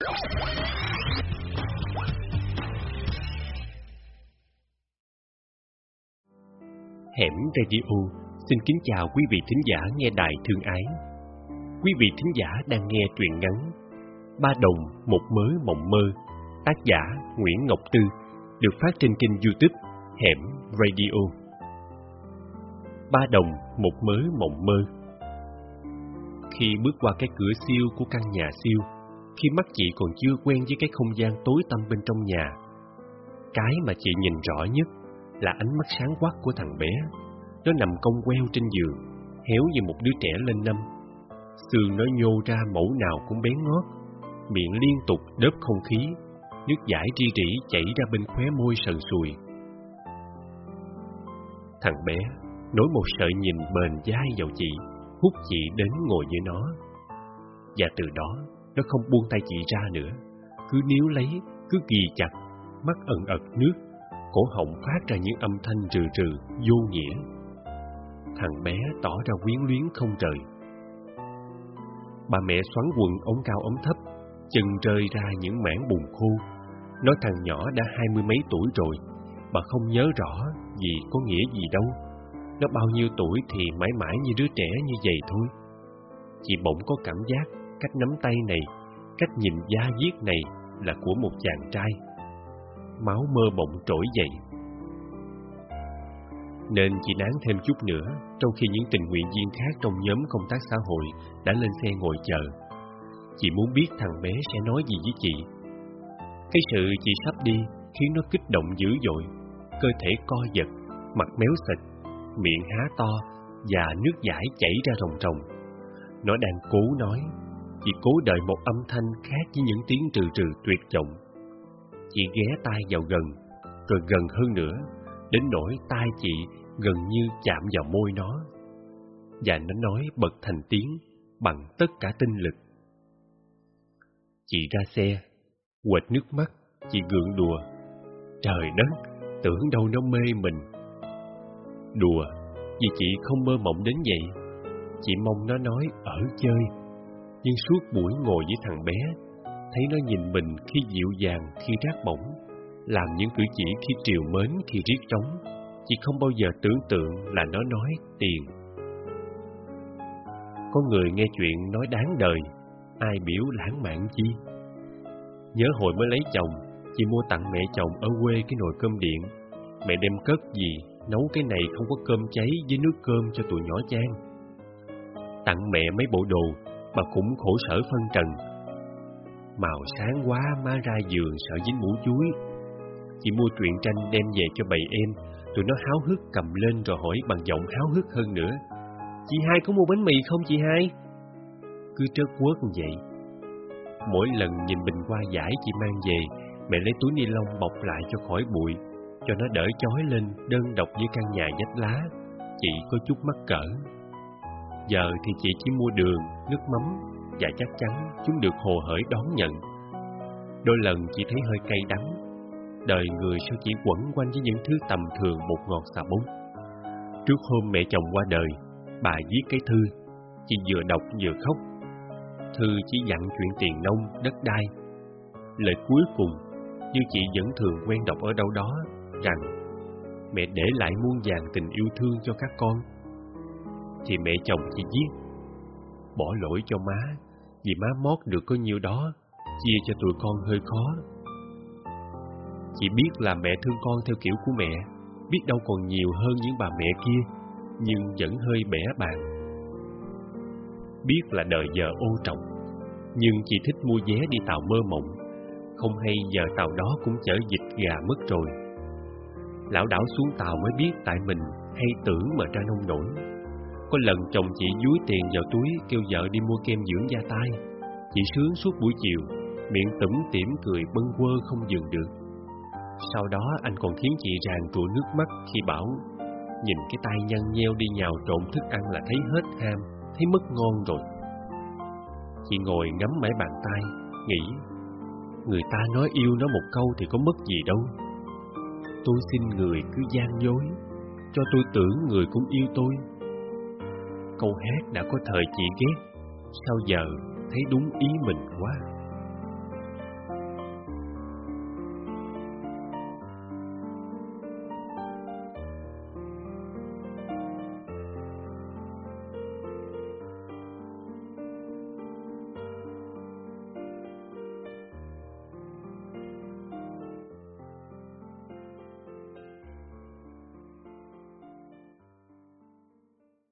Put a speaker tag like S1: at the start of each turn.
S1: Hẻm Radio xin kính chào quý vị thính giả nghe đài thương ái. Quý vị thính giả đang nghe truyện ngắn Ba đồng một mớ mộng mơ, tác giả Nguyễn Ngọc Tư, được phát trên kênh YouTube Hẻm Radio. Ba đồng một mớ mộng mơ. Khi bước qua cái cửa siêu của căn nhà siêu, khi mắt chị còn chưa quen với cái không gian tối tăm bên trong nhà, cái mà chị nhìn rõ nhất là ánh mắt sáng quắc của thằng bé. Nó nằm cong queo trên giường, héo như một đứa trẻ lên năm. Xương nó nhô ra mẫu nào cũng bén ngót, miệng liên tục đớp không khí, nước giải ri rỉ chảy ra bên khóe môi sần sùi. Thằng bé nối một sợi nhìn bền dai vào chị, hút chị đến ngồi với nó. Và từ đó, nó không buông tay chị ra nữa, cứ níu lấy, cứ ghi chặt, mắt ẩn ật nước, cổ họng phát ra những âm thanh trừ trừ, vô nghĩa. Thằng bé tỏ ra quyến luyến không rời. Bà mẹ xoắn quần ống cao ống thấp, chân rơi ra những mảng bùn khô. Nói thằng nhỏ đã hai mươi mấy tuổi rồi, bà không nhớ rõ gì có nghĩa gì đâu. Nó bao nhiêu tuổi thì mãi mãi như đứa trẻ như vậy thôi. Chị bỗng có cảm giác cách nắm tay này, cách nhìn da diết này là của một chàng trai. Máu mơ bỗng trỗi dậy. Nên chị nán thêm chút nữa, trong khi những tình nguyện viên khác trong nhóm công tác xã hội đã lên xe ngồi chờ. Chị muốn biết thằng bé sẽ nói gì với chị. Cái sự chị sắp đi khiến nó kích động dữ dội, cơ thể co giật, mặt méo xịt, miệng há to và nước giải chảy ra ròng ròng. Nó đang cố nói, chị cố đợi một âm thanh khác với những tiếng trừ trừ tuyệt vọng. Chị ghé tay vào gần, rồi gần hơn nữa, đến nỗi tai chị gần như chạm vào môi nó. Và nó nói bật thành tiếng bằng tất cả tinh lực. Chị ra xe, quệt nước mắt, chị gượng đùa. Trời đất, tưởng đâu nó mê mình. Đùa, vì chị không mơ mộng đến vậy. Chị mong nó nói ở chơi. Nhưng suốt buổi ngồi với thằng bé, thấy nó nhìn mình khi dịu dàng, khi rát bổng, làm những cử chỉ khi triều mến, khi riết trống. Chị không bao giờ tưởng tượng là nó nói tiền. Có người nghe chuyện nói đáng đời, ai biểu lãng mạn chi. Nhớ hồi mới lấy chồng, chị mua tặng mẹ chồng ở quê cái nồi cơm điện. Mẹ đem cất gì, nấu cái này không có cơm cháy với nước cơm cho tụi nhỏ chan. Tặng mẹ mấy bộ đồ, mà cũng khổ sở phân trần. Màu sáng quá má ra giường sợ dính mũ chuối. Chị mua truyện tranh đem về cho bầy em, tụi nó háo hức cầm lên rồi hỏi bằng giọng háo hức hơn nữa. Chị hai có mua bánh mì không chị hai? Cứ trớt quớt như vậy. Mỗi lần nhìn bình hoa giải chị mang về, mẹ lấy túi ni lông bọc lại cho khỏi bụi, cho nó đỡ chói lên đơn độc với căn nhà dách lá. Chị có chút mắc cỡ. Giờ thì chị chỉ mua đường, nước mắm và chắc chắn chúng được hồ hởi đón nhận. Đôi lần chị thấy hơi cay đắng. Đời người sao chỉ quẩn quanh với những thứ tầm thường bột ngọt xà bún. Trước hôm mẹ chồng qua đời, bà viết cái thư. Chị vừa đọc vừa khóc. Thư chỉ dặn chuyện tiền nông, đất đai. Lời cuối cùng, như chị vẫn thường quen đọc ở đâu đó, rằng mẹ để lại muôn vàng tình yêu thương cho các con thì mẹ chồng chị giết. Bỏ lỗi cho má, vì má mót được có nhiêu đó, chia cho tụi con hơi khó. Chị biết là mẹ thương con theo kiểu của mẹ, biết đâu còn nhiều hơn những bà mẹ kia, nhưng vẫn hơi bẻ bàn. Biết là đời giờ ô trọng, nhưng chị thích mua vé đi tàu mơ mộng, không hay giờ tàu đó cũng chở dịch gà mất rồi. Lão đảo xuống tàu mới biết tại mình hay tưởng mà ra nông nổi. Có lần chồng chị dúi tiền vào túi kêu vợ đi mua kem dưỡng da tai. Chị sướng suốt buổi chiều, miệng tủm tỉm cười bâng quơ không dừng được. Sau đó anh còn khiến chị ràng rụa nước mắt khi bảo nhìn cái tay nhăn nheo đi nhào trộn thức ăn là thấy hết ham, thấy mất ngon rồi. Chị ngồi ngắm mãi bàn tay, nghĩ người ta nói yêu nó một câu thì có mất gì đâu. Tôi xin người cứ gian dối, cho tôi tưởng người cũng yêu tôi câu hát đã có thời chị ghét. Sao giờ thấy đúng ý mình quá?